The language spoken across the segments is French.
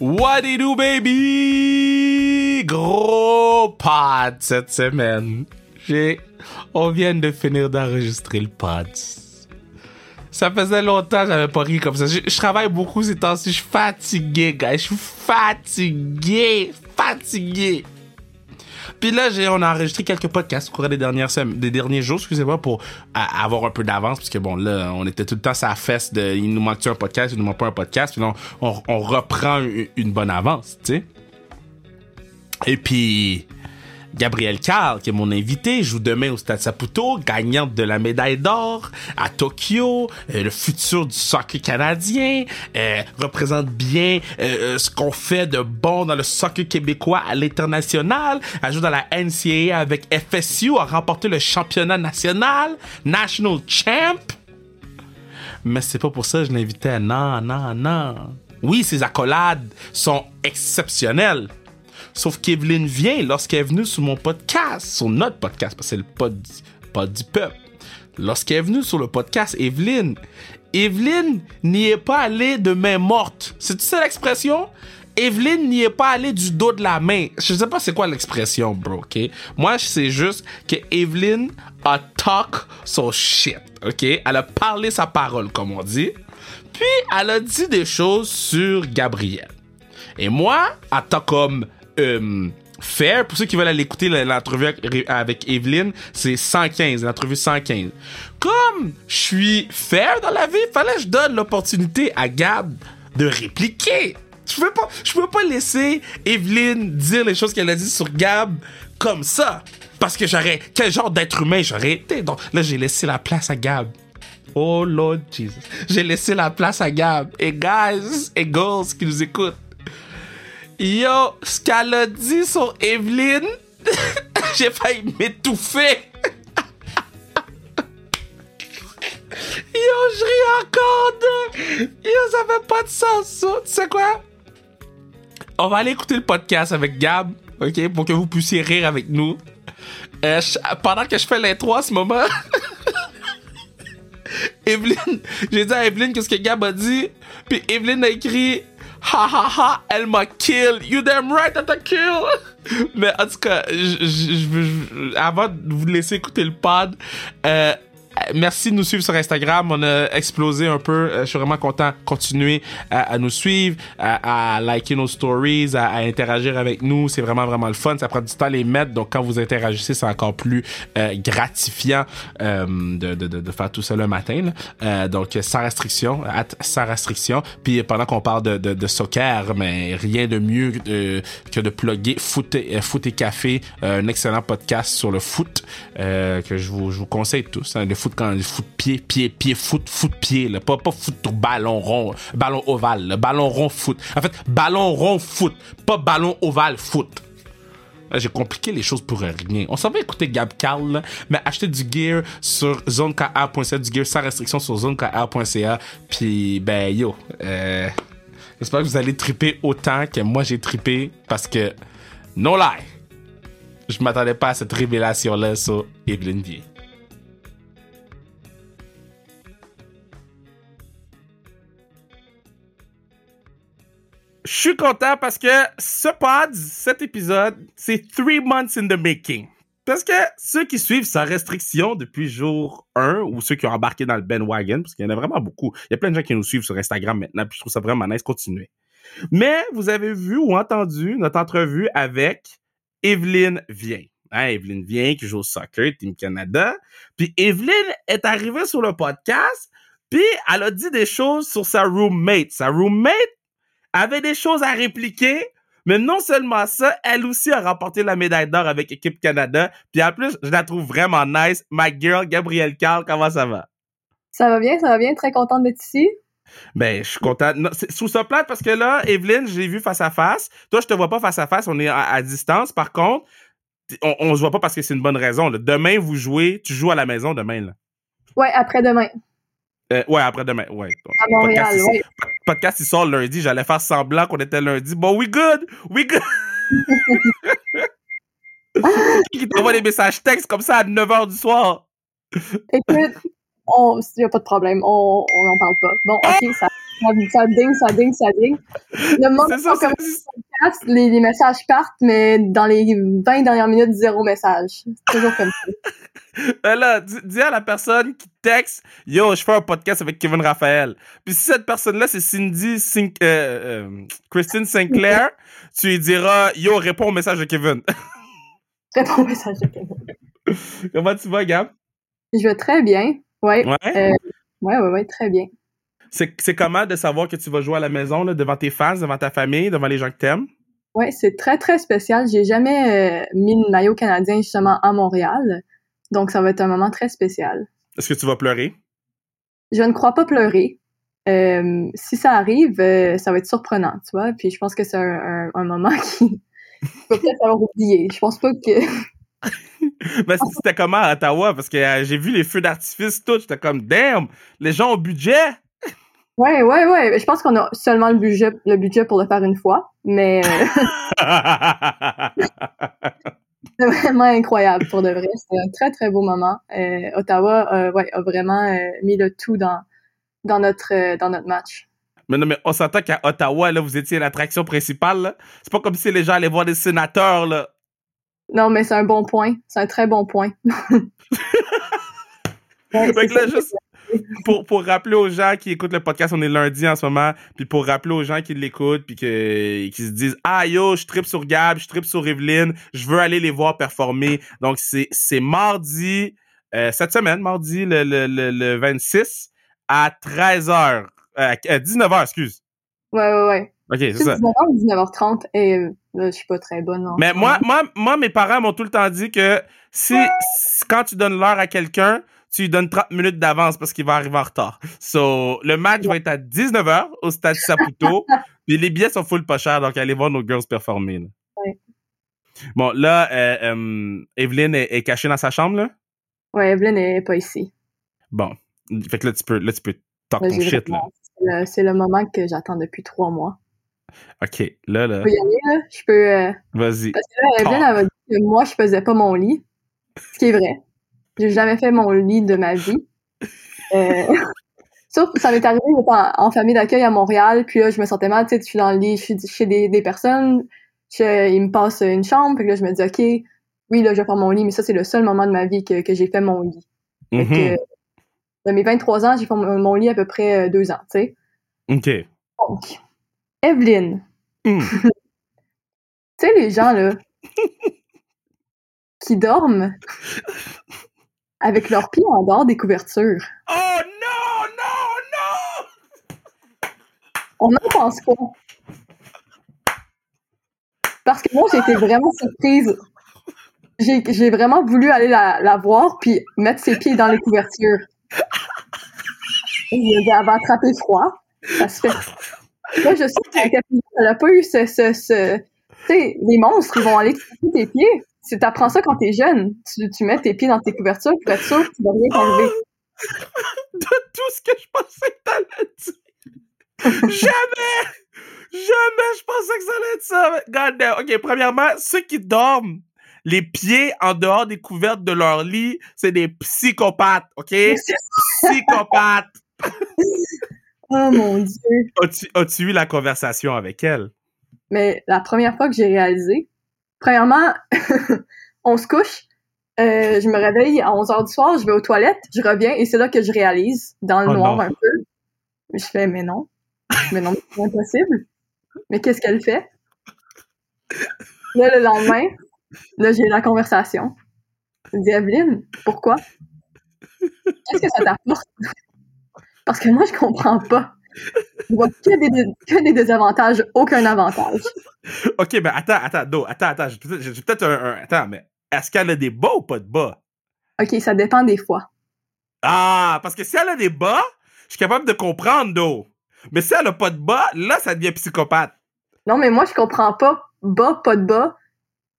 What do you do, baby? Gros pod cette semaine. J'ai, on vient de finir d'enregistrer le pod. Ça faisait longtemps que j'avais pas ri comme ça. Je, travaille beaucoup ces temps-ci. Je suis fatigué, gars. Je suis fatigué. Fatigué. Puis là, j'ai, on a enregistré quelques podcasts au cours des dernières semaines, des derniers jours, excusez-moi, pour à- avoir un peu d'avance, parce que bon, là, on était tout le temps sur la fesse de, il nous manque un podcast, il nous manque pas un podcast, puis là, on, reprend une bonne avance, tu sais. Et puis, Gabriel Carl, qui est mon invité, joue demain au Stade Saputo, gagnante de la médaille d'or à Tokyo, euh, le futur du soccer canadien, euh, représente bien euh, ce qu'on fait de bon dans le soccer québécois à l'international, elle joue dans la NCAA avec FSU, a remporté le championnat national, National Champ. Mais c'est pas pour ça que je l'invitais. Non, non, non. Oui, ses accolades sont exceptionnelles. Sauf qu'Evelyne vient lorsqu'elle est venue sur mon podcast, sur notre podcast, parce que c'est le pod, pod du peuple. Lorsqu'elle est venue sur le podcast, Evelyne, Evelyne n'y est pas allée de main morte. C'est ça l'expression? Evelyne n'y est pas allée du dos de la main. Je sais pas c'est quoi l'expression, bro, ok? Moi, je sais juste que Evelyne a talk son shit, ok? Elle a parlé sa parole, comme on dit. Puis, elle a dit des choses sur Gabriel. Et moi, en tant comme euh, fair, pour ceux qui veulent aller écouter l'entrevue avec, Evelyne, c'est 115, l'entrevue 115. Comme je suis fair dans la vie, fallait que je donne l'opportunité à Gab de répliquer. Je peux pas, je peux pas laisser Evelyne dire les choses qu'elle a dit sur Gab comme ça. Parce que j'aurais, quel genre d'être humain j'aurais été. Donc là, j'ai laissé la place à Gab. Oh Lord Jesus. J'ai laissé la place à Gab. Et guys et girls qui nous écoutent. Yo, ce qu'elle a dit sur Evelyne, j'ai failli m'étouffer. Yo, je ris encore de... Yo, ça fait pas de sens, ça. Tu sais quoi? On va aller écouter le podcast avec Gab, OK? Pour que vous puissiez rire avec nous. Euh, pendant que je fais l'intro à ce moment... Evelyne, j'ai dit à Evelyne qu'est-ce que Gab a dit, puis Evelyne a écrit ha ha ha, elle m'a kill. You damn right that I kill. Mais en tout cas, avant de vous laisser écouter le pod, euh, Merci de nous suivre sur Instagram. On a explosé un peu. Euh, Je suis vraiment content. Continuez à, à nous suivre, à, liker nos stories, à, interagir avec nous. C'est vraiment, vraiment le fun. Ça prend du temps à les mettre. Donc, quand vous interagissez, c'est encore plus euh, gratifiant euh, de, de, de, faire tout ça le matin. Euh, donc, sans restriction. sans restriction. Puis, pendant qu'on parle de, soccer, mais rien de mieux euh, que de plugger Foot et, euh, Café, euh, un excellent podcast sur le foot euh, que je vous, je vous conseille tous. Hein, quand le foot pied, pied, pied, foot, foot pied, là. Pas, pas foot ballon rond, ballon ovale, le ballon rond foot. En fait, ballon rond foot, pas ballon ovale foot. Là, J'ai compliqué les choses pour rien. On s'en va écouter Gab Carl, là, mais acheter du gear sur zonekr.ca, du gear sans restriction sur zonekr.ca. Puis, ben, yo, euh, j'espère que vous allez triper autant que moi j'ai trippé parce que, no lie, je m'attendais pas à cette révélation-là sur Evelyn. Je suis content parce que ce pod, cet épisode, c'est three months in the making. Parce que ceux qui suivent sa restriction depuis jour 1 ou ceux qui ont embarqué dans le bandwagon, parce qu'il y en a vraiment beaucoup. Il y a plein de gens qui nous suivent sur Instagram maintenant, puis je trouve ça vraiment nice. Continuez. Mais vous avez vu ou entendu notre entrevue avec Evelyne Vien. Hein, Evelyne Vien qui joue au soccer, Team Canada. Puis Evelyne est arrivée sur le podcast, puis elle a dit des choses sur sa roommate. Sa roommate avait des choses à répliquer, mais non seulement ça, elle aussi a remporté la médaille d'or avec Équipe Canada. Puis en plus, je la trouve vraiment nice. My girl, Gabrielle Carl, comment ça va? Ça va bien, ça va bien. Très contente d'être ici. Ben, je suis content. Non, sous ce plate parce que là, Evelyne, je l'ai vu face à face. Toi, je te vois pas face à face, on est à, à distance. Par contre, on, on se voit pas parce que c'est une bonne raison. là. Demain, vous jouez, tu joues à la maison demain, là. Ouais, après-demain. Euh, ouais, après-demain, ouais. À Montréal, Podcast, ouais. Podcast, il sort lundi. J'allais faire semblant qu'on était lundi. Bon, we good! We good! qui t'envoie des messages textes comme ça à 9h du soir? Écoute, on, y a pas de problème. On, on en parle pas. Bon, ok, ça. Ça ding, ça ding, ça ding. Le C'est ça, comme podcast, les, les messages partent, mais dans les 20 dernières minutes, zéro message. C'est toujours comme ça. Ben là, dis, dis à la personne qui texte Yo, je fais un podcast avec Kevin Raphaël. Puis si cette personne-là, c'est Cindy Sin- euh, euh, Christine Sinclair, tu lui diras Yo, réponds au message de Kevin. Réponds au message de quelqu'un. Comment tu vas, Gab? Je vais très bien. Ouais. Ouais? Euh, ouais, ouais, ouais, très bien. C'est comment de savoir que tu vas jouer à la maison, là, devant tes fans, devant ta famille, devant les gens que t'aimes? Ouais, c'est très, très spécial. J'ai jamais euh, mis le maillot canadien justement à Montréal. Donc, ça va être un moment très spécial. Est-ce que tu vas pleurer? Je ne crois pas pleurer. Euh, si ça arrive, euh, ça va être surprenant, tu vois. Puis je pense que c'est un, un- un moment qui va peut-être falloir oublier. Je pense pas que. Ben, c'était comment à Ottawa? Parce que j'ai vu les feux d'artifice, tout. J'étais comme, damn, les gens ont budget. Ouais, ouais, ouais. Je pense qu'on a seulement le budget, le budget pour le faire une fois, mais euh, c'est vraiment incroyable pour de vrai. C'est un très, très beau moment. Euh, Ottawa, euh, ouais, a vraiment euh, mis le tout dans, dans, notre, dans notre match. mais non, mais on s'entend qu'à Ottawa, là, vous étiez l'attraction principale. C'est pas comme si les gens allaient voir des sénateurs, là. Non, mais c'est un bon point. C'est un très bon point. Ouais, là, juste pour, pour rappeler aux gens qui écoutent le podcast, on est lundi en ce moment, puis pour rappeler aux gens qui l'écoutent, puis que, qui se disent Ah yo, je tripe sur Gab, je tripe sur Evelyne, je veux aller les voir performer. Donc, c'est c'est mardi, euh, cette semaine, mardi le, le, le, le 26 à 13h, euh, 19h, excuse. Ouais, ouais, ouais. Ok, c'est ça. 19h ou 19h30 et euh, là, je suis pas très bonne. en Mais moi, moi, moi, mes parents m'ont tout le temps dit que si, si- quand tu donnes l'heure à quelqu'un, tu lui donnes 30 minutes d'avance parce qu'il va arriver en retard. So, le match va être à 19h au Stade Saputo. puis les billets sont full pas chers, donc allez voir nos girls performer. là. Ouais. Bon, là, euh, euh, Evelyne est, est cachée dans sa chambre, là? Ouais, Evelyn est pas ici. Bon. Fait que là, tu peux, là, tu peux talk Là, ton shit, là. vraiment- C'est le, c'est le moment que j'attends depuis trois mois. OK, là, là, Je peux y aller, là? Je peux... euh, vas-y. Parce que là, Evelyn, elle m'a dit que moi, je faisais pas mon lit. Ce qui est vrai. J'ai jamais fait mon lit de ma vie. Euh, Sauf que ça m'est arrivé d'être en, en famille d'accueil à Montréal, puis là, je me sentais mal, tu sais, je suis dans le lit, je suis chez des, des personnes, je- ils me passent une chambre, puis là, je me dis, OK, oui, là, je vais faire mon lit, mais ça, c'est le seul moment de ma vie que, que j'ai fait mon lit. Fait que, de mes 23 ans, j'ai fait mon, mon lit à peu près euh, deux ans, tu sais. OK. Donc, Evelyne, Hmm. tu sais, les gens, là, qui dorment avec leurs pieds en dehors des couvertures. Oh non, non, non! On n'en pense pas. Parce que moi, j'ai été vraiment surprise. J'ai vraiment voulu aller la, la voir puis mettre ses pieds dans les couvertures. Et Elle va attraper froid. Ça se fait. Moi, je sais qu'elle n'a pas eu ce. ce, ce... Tu sais, les monstres, ils vont aller toucher tes pieds. Tu apprends ça quand t'es jeune. Tu, tu mets tes pieds dans tes couvertures pour être sûr que tu vas rien t'arriver. de tout ce que je pensais que t'allais dire. Jamais! Jamais je pensais que ça allait être ça. God damn. OK, premièrement, ceux qui dorment les pieds en dehors des couvertes de leur lit, c'est des psychopathes, OK? Psychopathes! Oh mon Dieu. As-tu as-tu eu la conversation avec elle? Mais la première fois que j'ai réalisé, premièrement, on se couche, euh, je me réveille à 11h du soir, je vais aux toilettes, je reviens et c'est là que je réalise, dans le Oh noir non. un peu. Je fais, mais non, mais non, c'est impossible. Mais qu'est-ce qu'elle fait? Là, le lendemain, là, j'ai la conversation. Je dis, Evelyne, pourquoi? Qu'est-ce que ça t'apporte? Parce que moi, je comprends pas. Je vois que des, que des désavantages, aucun avantage. OK, ben attends, attends, Do, attends, attends. J'ai peut-être un, un- Attends, mais est-ce qu'elle a des bas ou pas de bas? OK, ça dépend des fois. Ah, parce que si elle a des bas, je suis capable de comprendre, Do. Mais si elle a pas de bas, là, ça devient psychopathe. Non, mais moi, je comprends pas bas, pas de bas.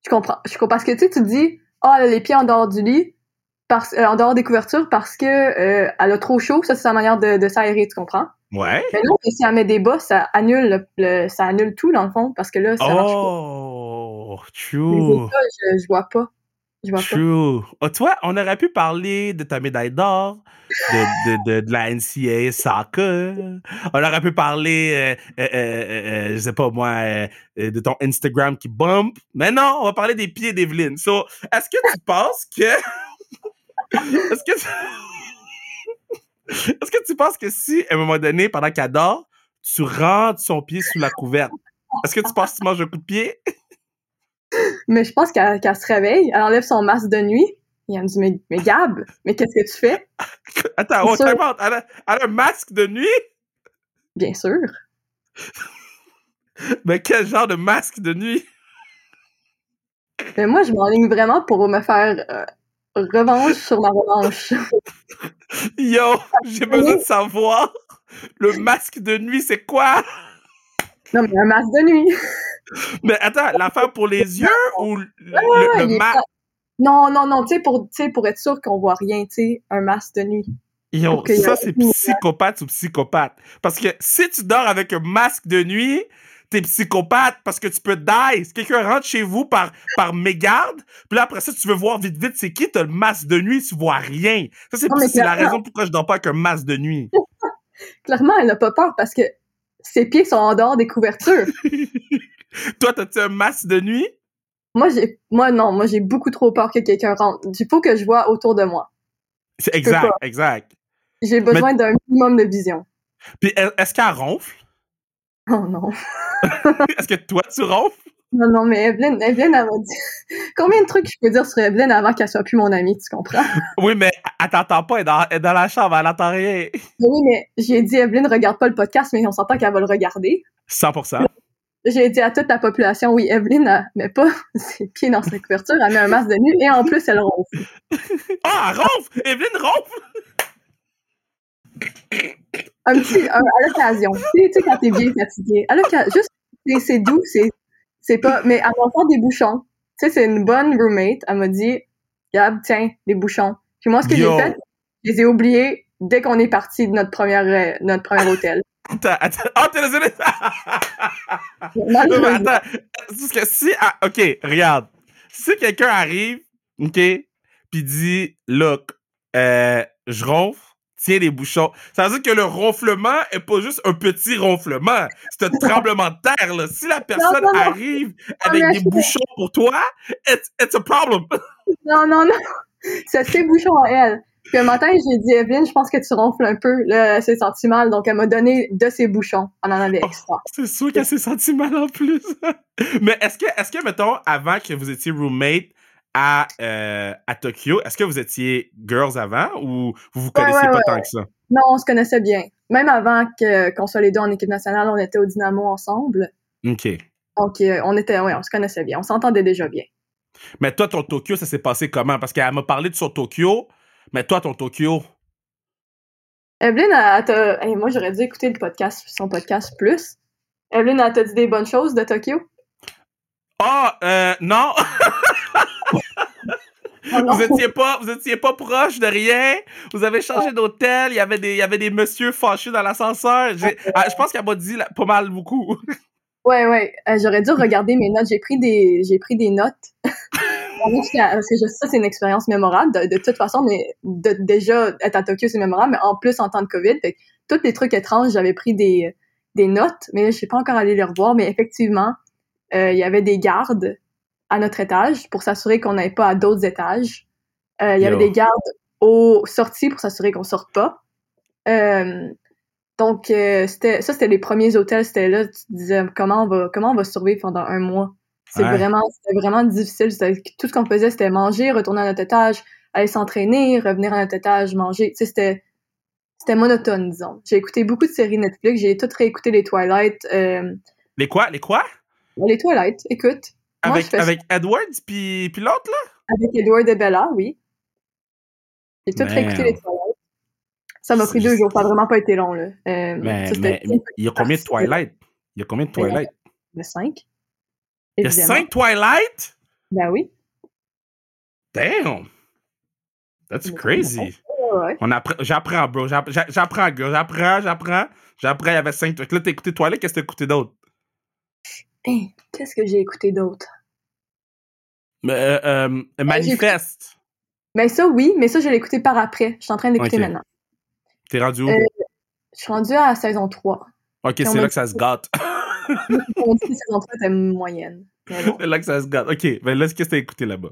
Je comprends. Je comprends parce que tu sais, tu te dis, ah, elle a les pieds en dehors du lit, parce, euh, en dehors des couvertures parce que euh, elle a trop chaud. Ça, c'est sa manière de, de s'aérer, tu comprends? Ouais. Mais non, mais si elle met des bas, ça annule, le, le- ça annule tout, dans le fond, parce que là, ça marche pas. Oh, true. états, je, je vois pas. Je vois pas. True. Oh, toi, on aurait pu parler de ta médaille d'or, de, de, de, de la NCAA soccer. On aurait pu parler, euh, euh, euh, je sais pas moi, de ton Instagram qui bump. Mais non, on va parler des pieds d'Evelyne. So, est-ce que tu penses que... est-ce que... est-ce que tu penses que si, à un moment donné, pendant qu'elle dort, tu rentres son pied sous la couverte, est-ce que tu penses que tu manges un coup de pied? Mais je pense qu'elle se réveille, elle enlève son masque de nuit. Et elle me dit, mais, mais Gab, mais qu'est-ce que tu fais? Attends, out. Elle, a, elle a un masque de nuit? Bien sûr. Mais quel genre de masque de nuit? Mais moi, je m'enligne vraiment pour me faire euh, revanche sur ma revanche. Yo, j'ai besoin de savoir. Le masque de nuit, c'est quoi? Non, mais un masque de nuit. Mais attends, l'affaire pour les yeux ou le, Ouais, est masque? Non, non, non, tu sais, pour, pour être sûr qu'on voit rien, tu sais, un masque de nuit. Yo, ça, c'est psychopathe ou psychopathe. Parce que si tu dors avec un masque de nuit, t'es psychopathe parce que tu peux die. Si quelqu'un rentre chez vous par, par mégarde, puis là, après ça, tu veux voir vite, vite, c'est qui, t'as le masque de nuit, tu vois rien. Ça, c'est la raison pourquoi je dors pas avec un masque de nuit. Clairement, elle n'a pas peur parce que ses pieds sont en dehors des couvertures. Toi, t'as-tu un masque de nuit? moi, j'ai, moi, non, moi, j'ai beaucoup trop peur que quelqu'un rentre. Il faut que je vois autour de moi. C'est exact, exact. J'ai besoin d'un minimum de vision. Puis est- est-ce qu'elle ronfle? Oh non. Est-ce que toi, tu ronfles? Non, non, mais Evelyne, Evelyne, elle m'a dit. Combien de trucs je peux dire sur Evelyne avant qu'elle soit plus mon amie, tu comprends? Oui, mais elle t'entend pas, elle est dans, elle est dans la chambre, elle entend rien. Oui, mais j'ai dit, Evelyne, regarde pas le podcast, mais on s'entend qu'elle va le regarder. 100%. J'ai dit à toute la population, oui, Evelyne, elle met pas ses pieds dans sa couverture, elle met un masque de nuit et en plus, elle ronfle. Ah, elle ronfle! Evelyne ronfle! Un petit, un- à l'occasion. Tu sais, quand t'es bien fatigué. À l'occasion, juste, c'est- doux, c'est, c'est pas, mais va faire des bouchons. Tu sais, c'est une bonne roommate. Elle m'a dit, Gab, tiens, des bouchons. Puis moi, ce que j'ai fait, je les ai oubliés dès qu'on est parti de notre première, euh, notre premier hôtel. Attends, attends. Oh, t'es désolé! Non, mais attends. Parce que si. ah, ok, regarde. Si quelqu'un arrive, ok, puis dit, look, euh, je ronfle, tiens les bouchons. Ça veut dire que le ronflement est pas juste un petit ronflement. C'est un tremblement de terre, là. Si la personne non, non. arrive avec des bouchons pour toi, it's, it's a problem. Non, non, non. C'est ses bouchons à elle. Puis un matin, j'ai dit, Evelyne, je pense que tu ronfles un peu. Là, elle s'est sentie mal, donc elle m'a donné de ses bouchons. Elle en avait extra. C'est sûr qu'elle s'est sentie mal en plus. Mais est-ce que, est-ce que, mettons, avant que vous étiez roommate à, euh, à Tokyo, est-ce que vous étiez girls avant ou vous vous connaissiez ouais, pas ouais, tant que ça? Non, on se connaissait bien. Même avant que, qu'on soit les deux en équipe nationale, on était au Dynamo ensemble. OK. Donc, euh, on était, ouais, on se connaissait bien. On s'entendait déjà bien. Mais toi, ton Tokyo, ça s'est passé comment? Parce qu'elle m'a parlé de son Tokyo, mais toi, ton Tokyo? Evelyne, elle, elle t'a, hey, moi, j'aurais dû écouter le podcast, son podcast plus. Evelyne, elle t'a dit des bonnes choses de Tokyo? Ah, euh, non! Oh non. vous étiez pas, vous étiez pas proche de rien. Vous avez changé d'hôtel. Il y avait des, il y avait des messieurs fâchés dans l'ascenseur. J'ai- ah, je pense qu'elle m'a dit là, pas mal beaucoup. Ouais, ouais. Euh, j'aurais dû regarder mes notes. J'ai pris des, j'ai pris des notes. Parce que ça, c'est une expérience mémorable de, de toute façon, mais de, déjà, être à Tokyo, c'est mémorable, mais en plus, en temps de COVID, fait tous les trucs étranges, j'avais pris des, des notes, mais je suis pas encore allée les revoir, mais effectivement, euh, il y avait des gardes à notre étage pour s'assurer qu'on n'allait pas à d'autres étages. Euh, il y avait Yo. des gardes aux sorties pour s'assurer qu'on sorte pas. Euh, donc, euh, c'était ça, c'était les premiers hôtels. C'était là, tu te disais comment on va, comment on va survivre pendant un mois? C'est Ouais. vraiment, c'était vraiment difficile. Tout ce qu'on faisait, c'était manger, retourner à notre étage, aller s'entraîner, revenir à notre étage, manger. Tu sais, c'était, c'était monotone, disons. J'ai écouté beaucoup de séries Netflix. J'ai tout réécouté les Twilight. euh, Les quoi? Les quoi? les Twilight, écoute. Moi, Avec, ça. Edwards puis, puis l'autre, là? Avec Edward et Bella, oui. J'ai tout réécouté les Twilight. Ça m'a pris deux jours. Ça n'a vraiment pas été long, là. Euh, Mais, ça, c'était mais, mais il y a combien de Twilight? Il y a combien de Twilight? de cinq. Il y a cinq Twilight? Ben oui. Damn! That's Mais crazy. Ouais, j'apprends, bro. J'app- j'a- J'apprends, girl. J'apprends, j'apprends. J'apprends, il y avait cinq trucs. Là, t'as écouté Twilight, qu'est-ce que t'as écouté d'autre? Hein, Qu'est-ce que j'ai écouté d'autre? Mais, euh, euh, manifeste. Ben ça, oui, mais ça, je l'ai écouté par après. Je suis en train d'écouter maintenant. T'es rendu où? Euh, Je suis rendue à la saison 3. ok, c'est là que ça se gâte. On dit que saison 3 était moyenne. Mais bon. c'est là que ça se gâte. Ok, ben là, qu'est-ce que t'as écouté là-bas?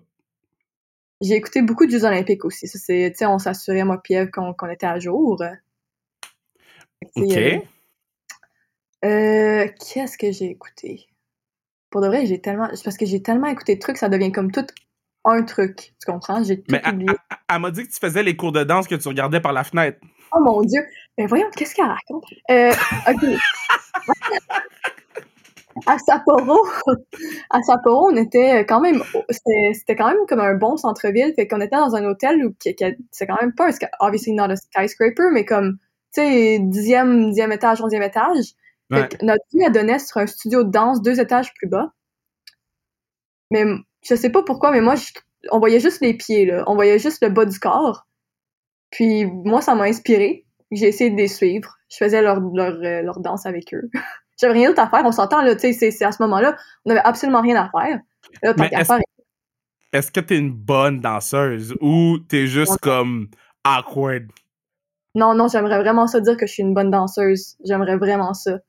J'ai écouté beaucoup de Jeux olympiques aussi. Ça, c'est, tu sais, on s'assurait, moi, Pierre, qu'on, était à jour. Ok. avait- Euh, qu'est-ce que j'ai écouté? Pour de vrai, j'ai tellement. c'est parce que j'ai tellement écouté de trucs, ça devient comme tout un truc. Tu comprends? J'ai tout Mais oublié. elle- m'a dit que tu faisais les cours de danse que tu regardais par la fenêtre. Oh mon Dieu! Mais voyons, qu'est-ce qu'elle raconte? Euh, ok. à Sapporo, à Sapporo, on était quand même, c'était quand même comme un bon centre-ville, fait qu'on était dans un hôtel où c'est quand même pas, obviously not a skyscraper, mais comme, tu sais, dixième, dixième étage, onzième étage. Fait Ouais. que notre vue, elle donnait sur un studio de danse deux étages plus bas. Mais je sais pas pourquoi, mais moi, je- on voyait juste les pieds, là. On voyait juste le bas du corps. Puis moi, ça m'a inspiré. J'ai essayé de les suivre. Je faisais leur, leur, euh, leur danse avec eux. J'avais rien d'autre à faire. On s'entend, là, tu sais, c'est- à ce moment-là, on avait absolument rien à faire. Là, tant Mais qu'à est-ce- faire, Est-ce que t'es une bonne danseuse ou t'es juste Ouais. comme awkward? Non, non, j'aimerais vraiment ça dire que je suis une bonne danseuse. J'aimerais vraiment ça.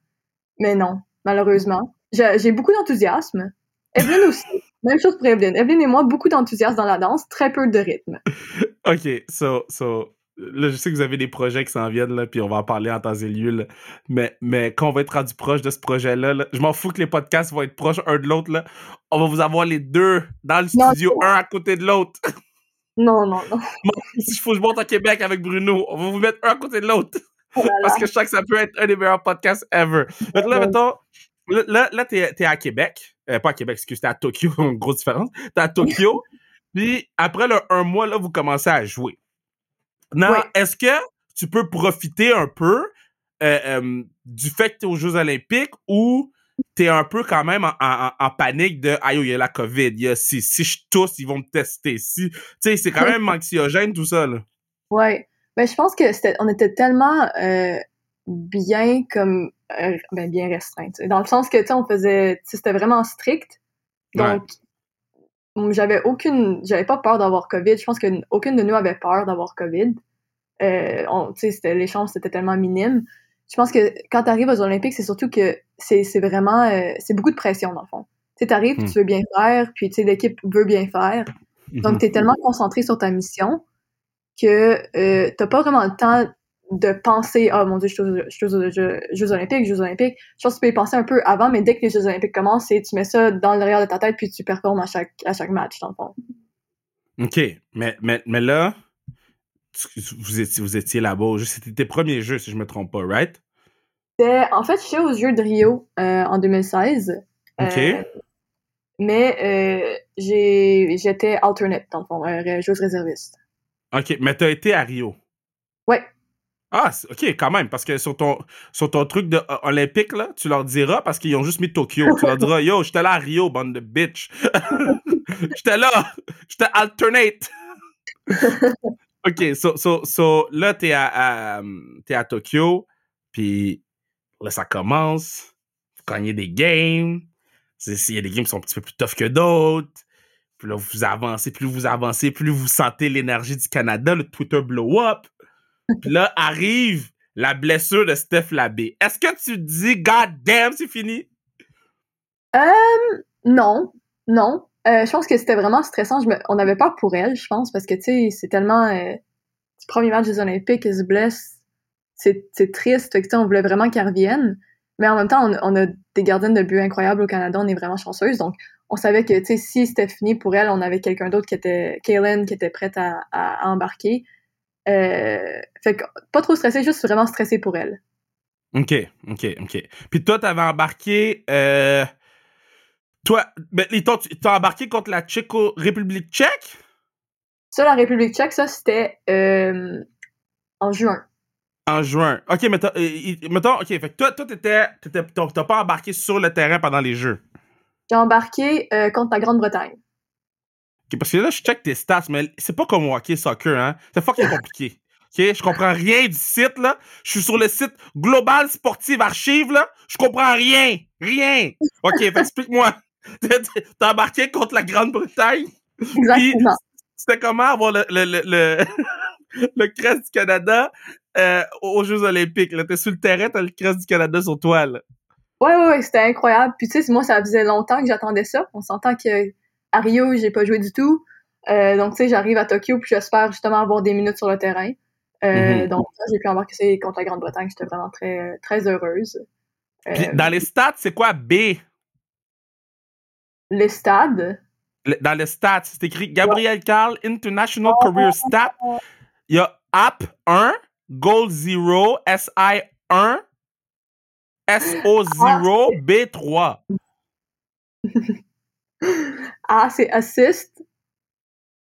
Mais non, malheureusement. J'ai beaucoup d'enthousiasme. Evelyn aussi. Même chose pour Evelyn. Evelyn et moi, beaucoup d'enthousiasme dans la danse, très peu de rythme. Ok, so, so, là, je sais que vous avez des projets qui s'en viennent, là, puis on va en parler en temps et lieu, là. Mais, mais quand on va être rendu proche de ce projet-là, là, je m'en fous que les podcasts vont être proches un de l'autre, là. On va vous avoir les deux dans le Non, studio, un à côté de l'autre. Non, non, non. si je faut que je monte à Québec avec Bruno, on va vous mettre un à côté de l'autre. Oh. Parce que je sens que ça peut être un des meilleurs podcasts ever. Donc là, mettons, là, là, t'es, t'es à Québec. Euh, pas à Québec, excuse, t'es à Tokyo, une grosse différence. T'es à Tokyo. puis après le un mois, là, vous commencez à jouer. Non, est-ce que tu peux profiter un peu euh, euh, du fait que t'es aux Jeux Olympiques ou t'es un peu quand même en, en- en panique de aïe, il y a la COVID, il y a si, si je tousse, ils vont me tester. Si, tu sais, c'est quand même anxiogène tout ça, là. Ouais. Ben, je pense que c'était, on était tellement euh, bien comme euh, ben, bien restreint. Dans le sens que tu sais, on faisait, c'était vraiment strict. Donc mm, j'avais aucune, j'avais pas peur d'avoir Covid. Je pense que n- aucune de nous avait peur d'avoir Covid. Euh, on- c'était les chances c'était tellement minime. Je pense que quand tu arrives aux Olympiques, c'est surtout que c'est c'est vraiment euh, c'est beaucoup de pression dans le fond. Tu puis Hmm. tu veux bien faire, puis l'équipe veut bien faire. Donc, Mhm. tu es tellement concentré sur ta mission que euh, t'as pas vraiment le temps de penser Ah mon Dieu, je suis aux, je suis aux Jeux, Jeux Olympiques, Jeux Olympiques. Je pense que tu peux y penser un peu avant, mais dès que les Jeux Olympiques commencent, tu mets ça dans le derrière de ta tête puis tu performes à chaque, à chaque match, dans le fond. OK. Mais, mais, mais là, tu- vous étiez, vous étiez là-bas. C'était tes premiers jeux, si je me trompe pas, right? C'était- En fait, je suis aux Jeux de Rio euh, en 2016. OK. Euh, mais euh, j'ai- j'étais alternate, dans le fond, joueuse réserviste. OK. Mais t'as été à Rio. Ouais. Ah, OK, quand même. Parce que sur ton, sur ton truc de, euh, olympique, là, tu leur diras, parce qu'ils ont juste mis Tokyo. tu leur diras, yo, j'étais là à Rio, bande de bitch. j'étais là. J'étais alternate. OK, so, so, so là, t'es à, à, t'es à Tokyo, puis là, ça commence. Vous gagnez des games. Il y a des games qui sont un petit peu plus tough que d'autres. Puis là, vous avancez, plus vous avancez, plus vous sentez l'énergie du Canada, le Twitter blow up. Puis là, arrive la blessure de Steph Labbé. Est-ce que tu te dis, God damn, c'est fini? Euh, non, non. Euh, je pense que c'était vraiment stressant. On avait peur pour elle, je pense, parce que, tu sais, c'est tellement... Euh, premier match des Olympiques, elle se blesse. C'est triste. On voulait vraiment qu'elle revienne. Mais en même temps, on, on a des gardiennes de but incroyables au Canada. On est vraiment chanceuse. Donc, on savait que, tu sais, si c'était fini pour elle, on avait quelqu'un d'autre qui était... Kaylin, qui était prête à, à- à embarquer. Euh, fait que, pas trop stressé, juste vraiment stressé pour elle. OK, OK, OK. Puis toi, t'avais embarqué... Euh... Toi, ben, t'as embarqué contre la Tchéco République tchèque? Ça, la République tchèque, ça, c'était euh, en juin. En juin. OK, mais euh, mettons, OK, fait que toi, toi t'étais, t'as pas embarqué sur le terrain pendant les Jeux. J'ai embarqué euh, contre la Grande-Bretagne. OK, parce que là, je check tes stats, mais c'est pas comme au hockey soccer, hein. C'est fucking compliqué. OK, je comprends rien du site, là. Je suis sur le site Global Sportive Archive, là. Je comprends rien. Rien. OK, explique-moi. T'as embarqué contre la Grande-Bretagne? Exactement. C'était comment avoir le, le, le, le, le crest du Canada euh, aux Jeux Olympiques? T'es sur le terrain, t'as le crest du Canada sur toi. Là. Ouais, ouais, ouais, c'était incroyable. Puis tu sais, moi, ça faisait longtemps que j'attendais ça. On s'entend que à Rio, j'ai pas joué du tout. Euh, donc, tu sais, j'arrive à Tokyo, puis j'espère justement avoir des minutes sur le terrain. Euh, Mhm. Donc, j'ai pu embarquer contre la Grande-Bretagne. J'étais vraiment très, très heureuse. Euh, Puis dans les stats, c'est quoi B? le stade. Le- Dans les stats, c'est écrit Gabriel Carl International Career Stat. Il y a App 1, Goal 0, SI 1, SO 0, B 3. A, c'est assist. Je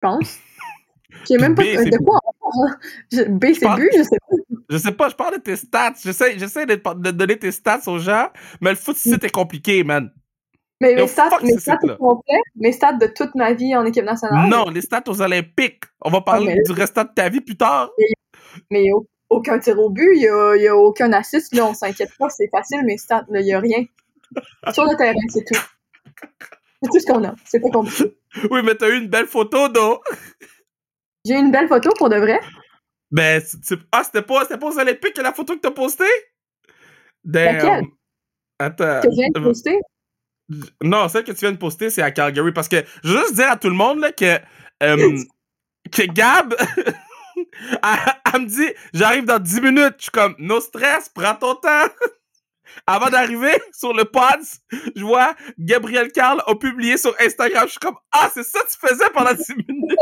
pense. J'ai même pas. B, c'est de quoi on parle? Je- B, c'est pense- but, je sais pas. Je sais pas, je parle de tes stats. J'essaie, j'essaie de, de donner tes stats aux gens, mais le foot ici, c'est compliqué, man. Mais mes stats, mes stats sites-là. au complet, mes stats de toute ma vie en équipe nationale. Non, les stats aux Olympiques. On va parler Ah, mais- du restant de ta vie plus tard. Mais au- aucun tir au but, il y a, y a aucun assist, là, on s'inquiète pas, c'est facile, stats, là, il y a rien. Sur le terrain, c'est tout. C'est tout ce qu'on a, c'est pas compliqué. Oui, mais t'as eu une belle photo, non? J'ai une belle photo pour de vrai. Ben, ah, c'était pas, c'était pas aux Olympiques que la photo que t'as postée? Laquelle? Attends. que je viens de poster? Non, celle que tu viens de poster, c'est à Calgary. Parce que je veux juste dire à tout le monde là, que, euh, que Gab, elle, elle me dit j'arrive dans 10 minutes. Je suis comme no stress, prends ton temps. Avant d'arriver sur le pods, je vois Gabriel Carl a publié sur Instagram. Je suis comme Ah, c'est ça que tu faisais pendant 10 minutes?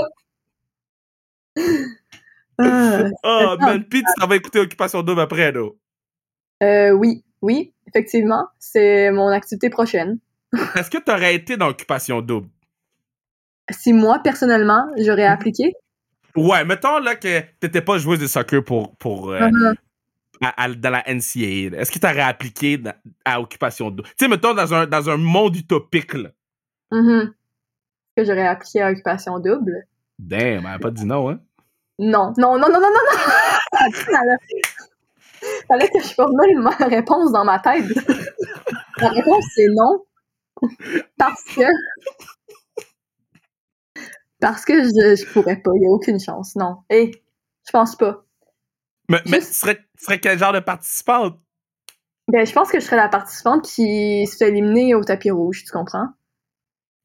Ah, Oh, man. Puis tu t'en vas écouter Occupation Double après, là. euh, oui, oui, effectivement, c'est mon activité prochaine. Est-ce que t'aurais été dans Occupation Double? Si moi, personnellement, j'aurais appliqué, Ouais, mettons là que t'étais pas joueuse de soccer pour, pour euh, à- à- dans la NCAA. Est-ce que t'aurais appliqué dans- à Occupation Double? Tu sais, mettons dans un, dans un monde utopique, là. mhm, que j'aurais appliqué à occupation double? Damn, elle a pas dit non, hein? Non, non, non, non, non, non, non! Fallait que je formule ma réponse dans ma tête. La réponse, c'est non. Parce que. Parce que je, je pourrais pas. Il n'y a aucune chance. Non. Et je pense pas. Mais, mais tu serais, tu serais quel genre de participante? Ben, je pense que je serais la participante qui se fait éliminer au tapis rouge, tu comprends?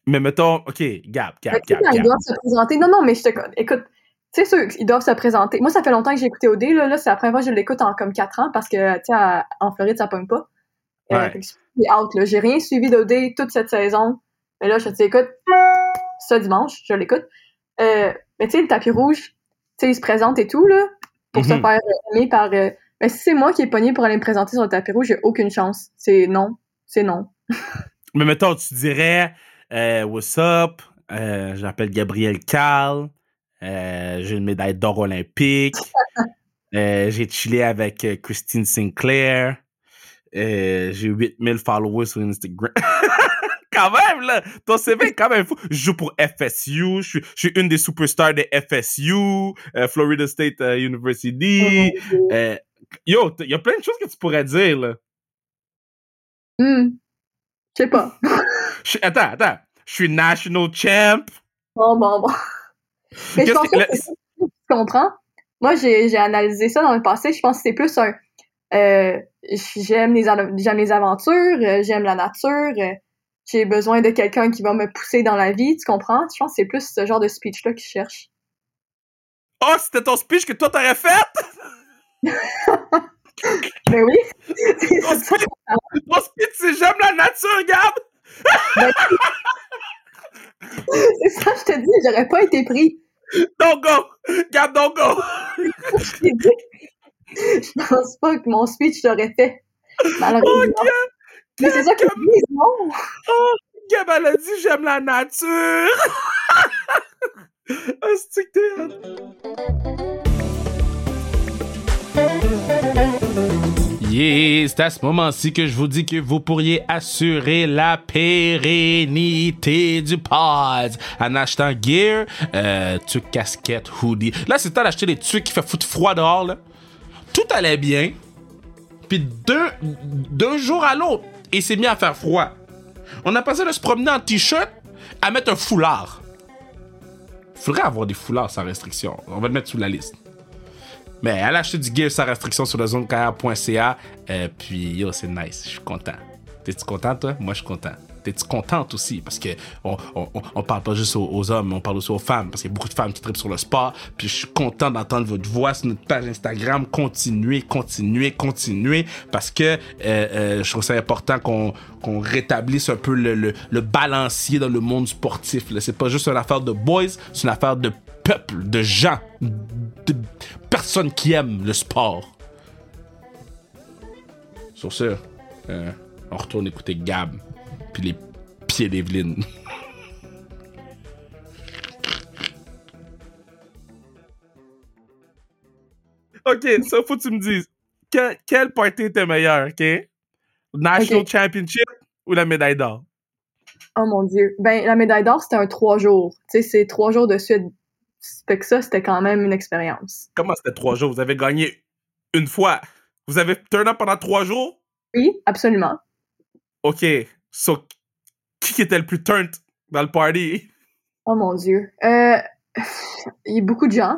Mais mettons, OK, Gab, Gab, tu sais, Gab, ils doivent se présenter. Non, non, mais je te. Écoute, c'est sûr qu'ils doivent se présenter. Moi, ça fait longtemps que j'ai écouté OD. Là, là c'est la première fois que je l'écoute en comme 4 ans parce que, tu sais, en Floride, ça pogne pas. Euh, Ouais. que j'ai out, là. J'ai rien suivi d'OD toute cette saison. Mais là, je te dis, écoute, ce dimanche, je l'écoute. Euh, mais tu sais, le tapis rouge, tu sais, il se présente et tout, là, pour se Mhm. faire aimer par. euh, Mais si c'est moi qui est pogné pour aller me présenter sur le tapis rouge, j'ai aucune chance. C'est non. C'est non. Mais mettons, tu dirais, euh, what's up? Je m'appelle Gabriel Carl. J'ai une médaille d'or olympique. J'ai chillé avec Christine Sinclair. J'ai 8000 followers sur Instagram. quand même, là! Ton CV est quand même fou. Je joue pour FSU. Je suis, je suis une des superstars de FSU, euh, Florida State euh, University. Euh, yo, il y a plein de choses que tu pourrais dire, là. Hmm. Je sais pas. Attends, attends. Je suis national champ. Bon, bon, bon. Mais je pense que- tu comprends? Moi, j'ai analysé ça dans le passé. Je pense que c'est plus un. j'aime les, j'aime les aventures, j'aime la nature, j'ai besoin de quelqu'un qui va me pousser dans la vie, tu comprends? Je pense que c'est plus ce genre de speech-là qu'ils cherchent. Oh, c'était ton speech que toi t'aurais fait? Mais oui! Ton speech, ton speech, c'est j'aime la nature, Gab! C'est ça, je te dis, j'aurais pas été pris. Don't go! Gab, don't go! Je pense pas que mon speech l'aurait fait. Malheureusement. Oh, Gab, Mais c'est ça qu'ils disent, non? Gab, elle a dit j'aime la nature! Ah, c'est. Yeah, c'est à ce moment-ci que je vous dis que vous pourriez assurer la pérennité du pod en achetant gear, euh, tuc, casquette, hoodie. Là, c'est le temps d'acheter des trucs qui fait foutre froid dehors, là. Tout allait bien, puis d'un jour à l'autre, il s'est mis à faire froid. On a passé de se promener en t-shirt à mettre un foulard. Faudrait avoir des foulards sans restriction. On va le mettre sous la liste. Mais elle a du gear sans restriction sur le zonecarrière.ca. Euh, puis, yo, c'est nice. Je suis content. T'es-tu content, toi? Moi, je suis content. T'es-tu contente aussi? Parce que on, on, on parle pas juste aux, hommes, on parle aussi aux femmes. Parce qu'il y a beaucoup de femmes qui tripent sur le sport. Puis je suis content d'entendre votre voix sur notre page Instagram. Continuez, continuez, continuez. Parce que euh, euh, je trouve ça important qu'on qu'on rétablisse un peu le, le, le, balancier dans le monde sportif. C'est pas juste une affaire de boys, c'est une affaire de peuple, de gens, de personnes qui aiment le sport. Sur ce, euh, on retourne écouter Gab puis les pieds d'Evelyne. ok, ça faut que tu me dises. Quel, quel party était meilleur, ok? National Championship ou la médaille d'or? Oh mon dieu. Ben, la médaille d'or, c'était un trois jours. Tu sais, c'est trois jours de suite. Fait que ça, c'était quand même une expérience. Comment c'était trois jours? Vous avez gagné une fois. Vous avez turn up pendant trois jours? Oui, absolument. OK. So, qui était le plus turnt dans le party? Oh mon Dieu. Euh, il y a beaucoup de gens.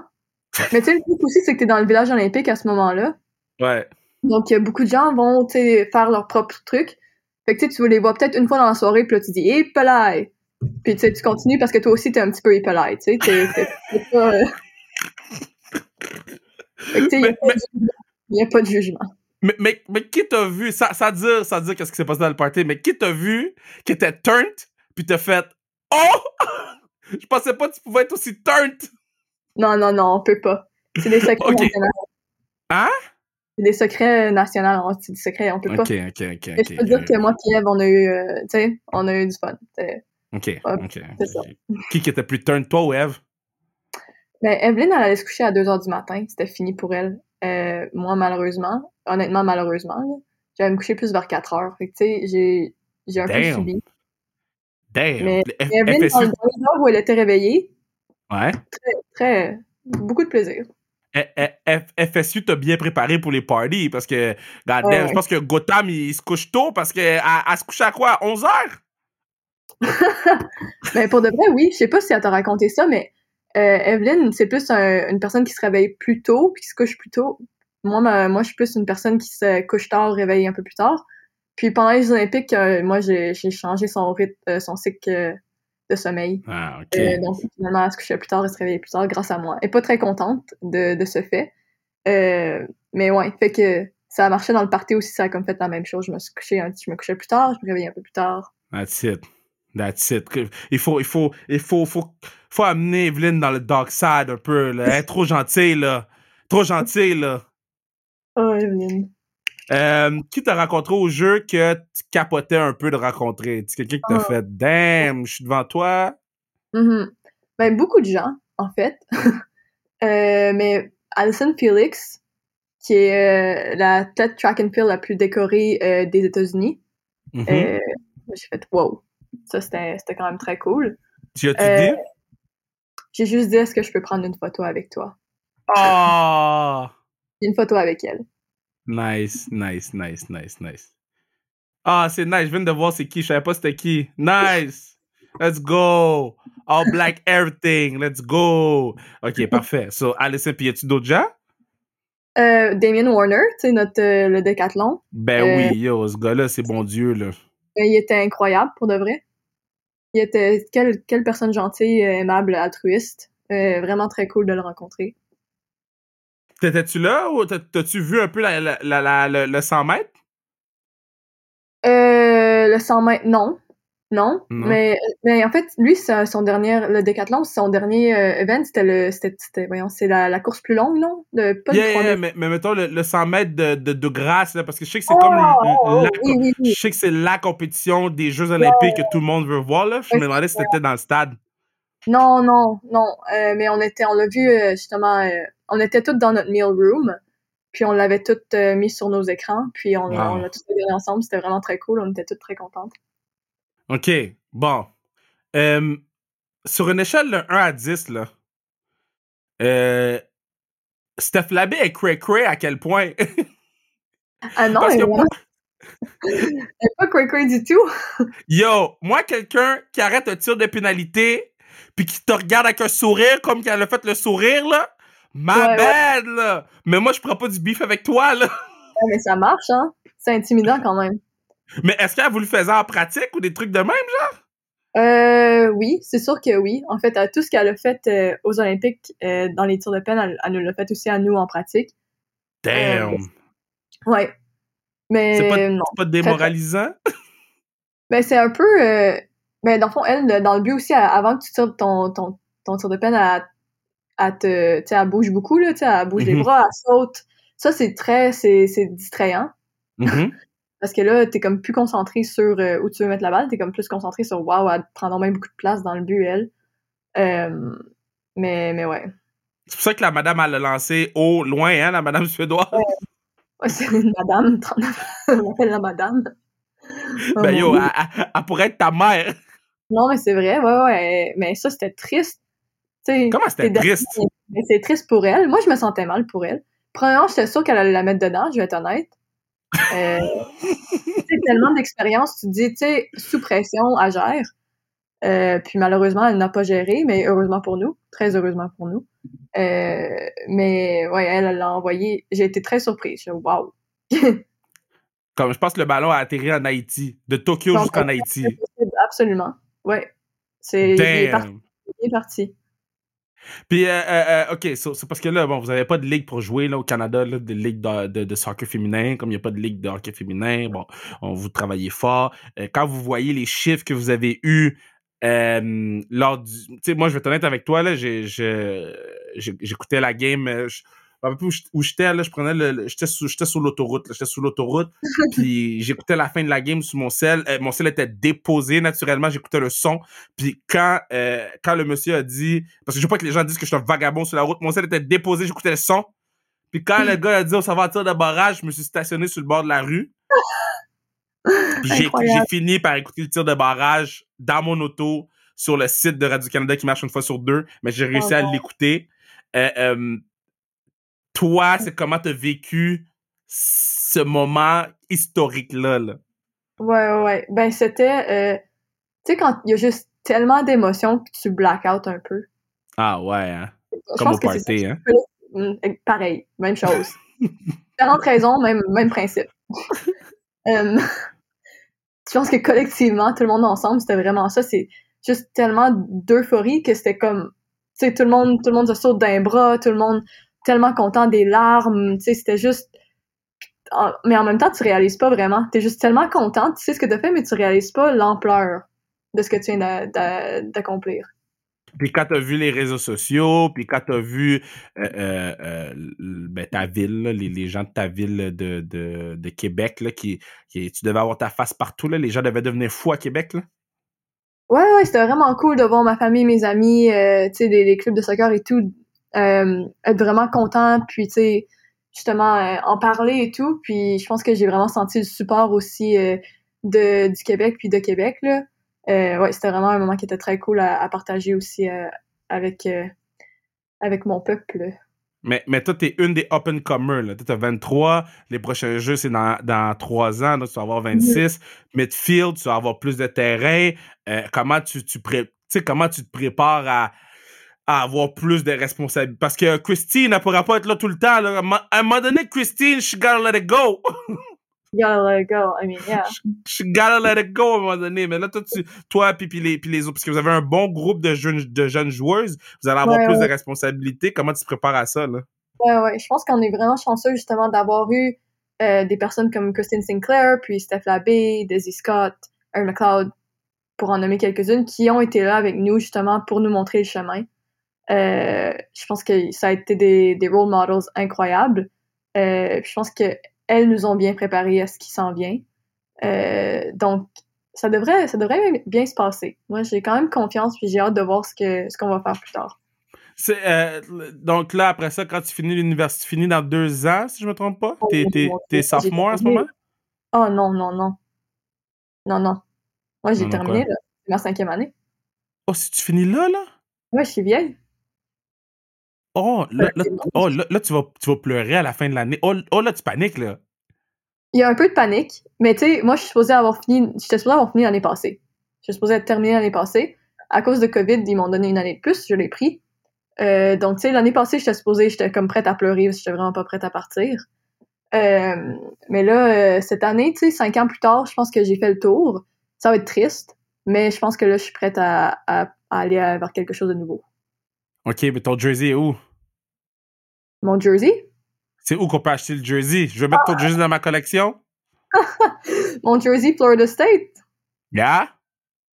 Mais tu sais, le truc aussi, c'est que t'es dans le village olympique à ce moment-là. Ouais. Donc, beaucoup de gens vont, faire leur propre truc. Fait que tu les vois peut-être une fois dans la soirée, puis là, tu dis « Épelay! » Puis tu sais, tu continues parce que toi aussi, t'es un petit peu épelay, tu sais. T'es pas... Euh, fait que il n'y a, pas de jugement. Mais, mais, mais qui t'a vu, ça, ça dire, ça dire qu'est-ce qui s'est passé dans le party, mais qui t'a vu, qui était turned, puis t'as fait Oh! Je pensais pas que tu pouvais être aussi turned! Non, non, non, on peut pas. C'est des secrets nationaux. Hein? C'est des secrets nationaux, c'est des secrets, on peut pas. Ok, ok, ok. Mais je peux dire que moi et Eve, on a eu, euh, tu sais, on a eu du fun. Ok, ok. Qui qui était plus turned, toi ou Eve? Ben, Evelyne, elle allait se coucher à 2h du matin. C'était fini pour elle. Euh, moi, malheureusement, honnêtement, malheureusement, j'allais me coucher plus vers 4 heures. Fait que, tu sais, j'ai, un peu subi. Damn. Mais Evelyne, dans le où elle était réveillée, ouais. très, très, beaucoup de plaisir. FSU t'a bien préparé pour les parties parce que, je pense que Gotham, il se couche tôt parce qu'elle se couche à quoi? 11 heures? mais pour de vrai, oui. Je sais pas si elle t'a raconté ça, mais euh, Evelyne, c'est plus une personne qui se réveille plus tôt puis qui se couche plus tôt. Moi, moi, je suis plus une personne qui se couche tard, réveille un peu plus tard. Puis pendant les Olympiques, euh, moi, j'ai changé son rythme, euh, son cycle de sommeil. Ah, ok. donc, finalement, elle se couchait plus tard, elle se réveillait plus tard grâce à moi. Elle est pas très contente de, de ce fait. mais ouais, fait que ça a marché dans le party aussi, ça a comme fait la même chose. Je me suis couché, je me couchais plus tard, je me réveillais un peu plus tard. That's it. That's it. Il faut, il faut, il faut, faut, faut amener Evelyn dans le dark side un peu, là. Elle est trop gentille, là. Trop gentille, là. Oh, Evelyn. Euh, qui t'a rencontré au jeu que tu capotais un peu de rencontrer? C'est quelqu'un qui t'a ah. fait Damn, je suis devant toi? Mm-hmm. Ben, beaucoup de gens, en fait. euh, mais Alison Felix, qui est euh, la tête track and field la plus décorée des États-Unis. Mm-hmm. J'ai fait wow. Ça, c'était quand même très cool. Tu as-tu dit? J'ai juste dit, est-ce que je peux prendre une photo avec toi? Ah! une photo avec elle. Nice, nice, nice, nice, nice. Ah, c'est nice. Je viens de voir c'est qui. Je savais pas c'était qui. Nice. Let's go. All black everything. Let's go. OK, parfait. So, Alison, puis y a-tu d'autres gens? Euh, Damien Warner, tu sais, notre, euh, le décathlon. Ben oui, euh, yo, ce gars-là, c'est bon Dieu, là. Il était incroyable, pour de vrai. Il était, quelle, quelle personne gentille, aimable, altruiste. vraiment très cool de le rencontrer. T'étais-tu là ou t'as-tu vu un peu la, la, la, le 100 mètres? Euh, le 100 mètres, non. Non. Mais, mais en fait, lui, son dernier, le décathlon, son dernier euh, event, c'était le, c'était, voyons, c'est la, la, course plus longue, non? De, pas yeah, mais, mais mettons le, le 100 mètres de, de, de grâce, là, parce que je sais que c'est comme, oh, oh, la, oui, oui, oui. je sais que c'est la compétition des Jeux Olympiques que tout le monde veut voir, là. Je me demandais si c'était dans le stade. Non, non, non. Euh, mais on était, on l'a vu euh, justement, euh, on était toutes dans notre meal room, puis on l'avait toutes mis sur nos écrans, puis on, on l'a tous regardé ensemble. C'était vraiment très cool. On était toutes très contentes. OK. Bon. sur une échelle de 1 à 10, là, Steph Labé est cray-cray à quel point? ah non, Parce que moi, Elle est pas cray du tout. Yo, moi, quelqu'un qui arrête un tir de pénalité puis qui te regarde avec un sourire comme qu'elle a fait le sourire, là, ma Ouais, bad, là. Mais moi, je prends pas du beef avec toi, là. Ouais, mais ça marche, hein. C'est intimidant quand même. Mais est-ce qu'elle vous le faisait en pratique ou des trucs de même, genre? Euh, oui, c'est sûr que oui. En fait, à tout ce qu'elle a fait euh, aux Olympiques euh, dans les tirs de peine, elle, elle nous l'a fait aussi à nous en pratique. Damn. Ouais. Mais c'est pas, non. c'est pas démoralisant? Ben, c'est un peu. Euh, ben, dans le fond, elle, dans le but aussi, avant que tu tires ton, ton, ton tir de peine, elle, elle te. Tu sais, elle bouge beaucoup, là. Tu sais, elle bouge les Mhm. bras, elle saute. Ça, c'est très. C'est distrayant. Mhm. Parce que là, t'es comme plus concentré sur euh, où tu veux mettre la balle. T'es comme plus concentré sur waouh, elle prend même beaucoup de place dans le but, elle. Euh, mais, mais ouais. C'est pour ça que la madame, elle l'a lancé au loin, hein, la madame suédoise. Ouais, c'est une madame, 39. On appelle la madame. Ben yo, elle, elle- elle pourrait être ta mère. Non, mais c'est vrai, ouais, ouais. Mais ça, c'était triste. Comment c'était triste? Mais c'est triste pour elle. Moi, je me sentais mal pour elle. Premièrement, j'étais sûre qu'elle allait la mettre dedans, je vais être honnête. Euh, tu sais, tellement d'expérience, tu te dis, tu sais, sous pression, elle gère. Euh, puis malheureusement, elle n'a pas géré, mais heureusement pour nous, très heureusement pour nous. Euh, mais ouais, elle, l'a envoyé. J'ai été très surprise. Je wow. Comme je pense que le ballon a atterri en Haïti, de Tokyo jusqu'en Haïti. Absolument. Ouais. C'est il est parti. Damn. il est parti. Puis, euh, euh, euh, OK, c'est parce que là, bon, vous n'avez pas de ligue pour jouer là, au Canada, de ligue de, de, soccer féminin, comme il n'y a pas de ligue de hockey féminin. Bon, on vous travaillez fort. Quand vous voyez les chiffres que vous avez eus lors du. Tu sais, moi, je vais être honnête avec toi, là, j'écoutais la game. Rappelle plus où j'étais, là, je prenais le. J'étais sur, l'autoroute, j'étais sur l'autoroute, puis j'écoutais la fin de la game sur mon sel. Euh, mon sel était déposé naturellement, j'écoutais le son. Puis quand, euh, quand le monsieur a dit, parce que je veux pas que les gens disent que je suis un vagabond sur la route, mon sel était déposé, j'écoutais le son. Puis quand le gars a dit, on s'en va en tir de barrage, je me suis stationné sur le bord de la rue. Puis j'ai, fini par écouter le tir de barrage dans mon auto sur le site de Radio-Canada qui marche une fois sur deux, mais j'ai réussi Oh à l'écouter. Euh, euh, toi, c'est comment t'as vécu ce moment historique-là? Là? Ouais, ouais, ouais. Ben, c'était. euh, tu sais, quand il y a juste tellement d'émotions que tu black out un peu. Ah ouais, hein? Je Comme pense au que c'est ça party, hein? Mm, Pareil, même chose. Différentes raisons, même, même principe. Euh, je pense que collectivement, tout le monde ensemble, c'était vraiment ça. C'est juste tellement d'euphorie que c'était comme, tu sais, tout le monde, tout le monde se saute d'un bras, tout le monde tellement content des larmes, tu sais, c'était juste. Mais en même temps, tu réalises pas vraiment. T'es juste tellement content, tu sais ce que t'as fait, mais tu réalises pas l'ampleur de ce que tu viens d'a- d'a- d'accomplir. Puis quand t'as vu les réseaux sociaux, puis quand t'as vu euh, euh, euh, ben, ta ville, là, les, les gens de ta ville de, de, de Québec, là, qui, qui, tu devais avoir ta face partout, là, les gens devaient devenir fous à Québec. Là? Ouais, ouais, c'était vraiment cool de voir ma famille, mes amis, tu sais, les, les clubs de soccer et tout, être vraiment content, puis tu sais, justement, euh, en parler et tout. Puis je pense que j'ai vraiment senti le support aussi euh, de, du Québec puis de Québec, là. Euh, ouais, c'était vraiment un moment qui était très cool à, à partager aussi euh, avec, euh, avec mon peuple. Mais, mais toi, t'es une des up-and-comers. là. Toi, T'as 23. Les prochains jeux, c'est dans, dans 3 ans. Donc, tu vas avoir 26. Midfield, tu vas avoir plus de terrain. Euh, comment tu, tu, pré- comment tu te prépares à, à avoir plus de responsabilités? Parce que Christine, elle pourra pas être là tout le temps. Là. À un moment donné, Christine, she gotta let it go. You gotta let it go. I mean, yeah. she gotta let it go à un moment donné. Mais là, toi, tu, toi puis, puis les, puis les autres, parce que vous avez un bon groupe de jeunes, de jeunes joueuses, vous allez avoir Ouais, plus ouais. de responsabilités. Comment tu te prépares à ça, là? Ouais, ouais. Je pense qu'on est vraiment chanceux justement d'avoir eu euh, des personnes comme Christine Sinclair, puis Steph Labbé, Daisy Scott, Erin McLeod, pour en nommer quelques-unes, qui ont été là avec nous justement pour nous montrer le chemin. Euh, je pense que ça a été des, des role models incroyables. Euh, je pense que elles nous ont bien préparés à ce qui s'en vient. Euh, donc, ça devrait, ça devrait bien se passer. Moi, j'ai quand même confiance, puis j'ai hâte de voir ce que ce qu'on va faire plus tard. Euh, donc là, après ça, quand tu finis l'université, tu finis dans deux ans, si je me trompe pas? T'es, t'es, sophomore à ce moment? Oh non, non, non. Non, non. Moi, j'ai terminé, là. Ma cinquième année. Oh, si tu finis là, là? Ouais, je suis vieille. Oh, là, là, oh, là, là, tu, vas, tu vas pleurer à la fin de l'année. Oh, oh, là, tu paniques, là. il y a un peu de panique, mais tu sais, moi, je suis supposée avoir fini, j'étais supposée avoir fini l'année passée. Je suis supposée être terminée l'année passée. À cause de COVID, ils m'ont donné une année de plus, je l'ai pris. Euh, donc, tu sais, l'année passée, j'étais supposée, j'étais comme prête à pleurer parce que j'étais vraiment pas prête à partir. Euh, mais là, euh, cette année, tu sais, cinq ans plus tard, je pense que j'ai fait le tour. Ça va être triste, mais je pense que là, je suis prête à, à, aller vers quelque chose de nouveau. OK, mais ton jersey est où? Mon jersey? C'est où qu'on peut acheter le jersey? Je vais mettre ton ah! jersey dans ma collection? Mon jersey Florida State. Yeah?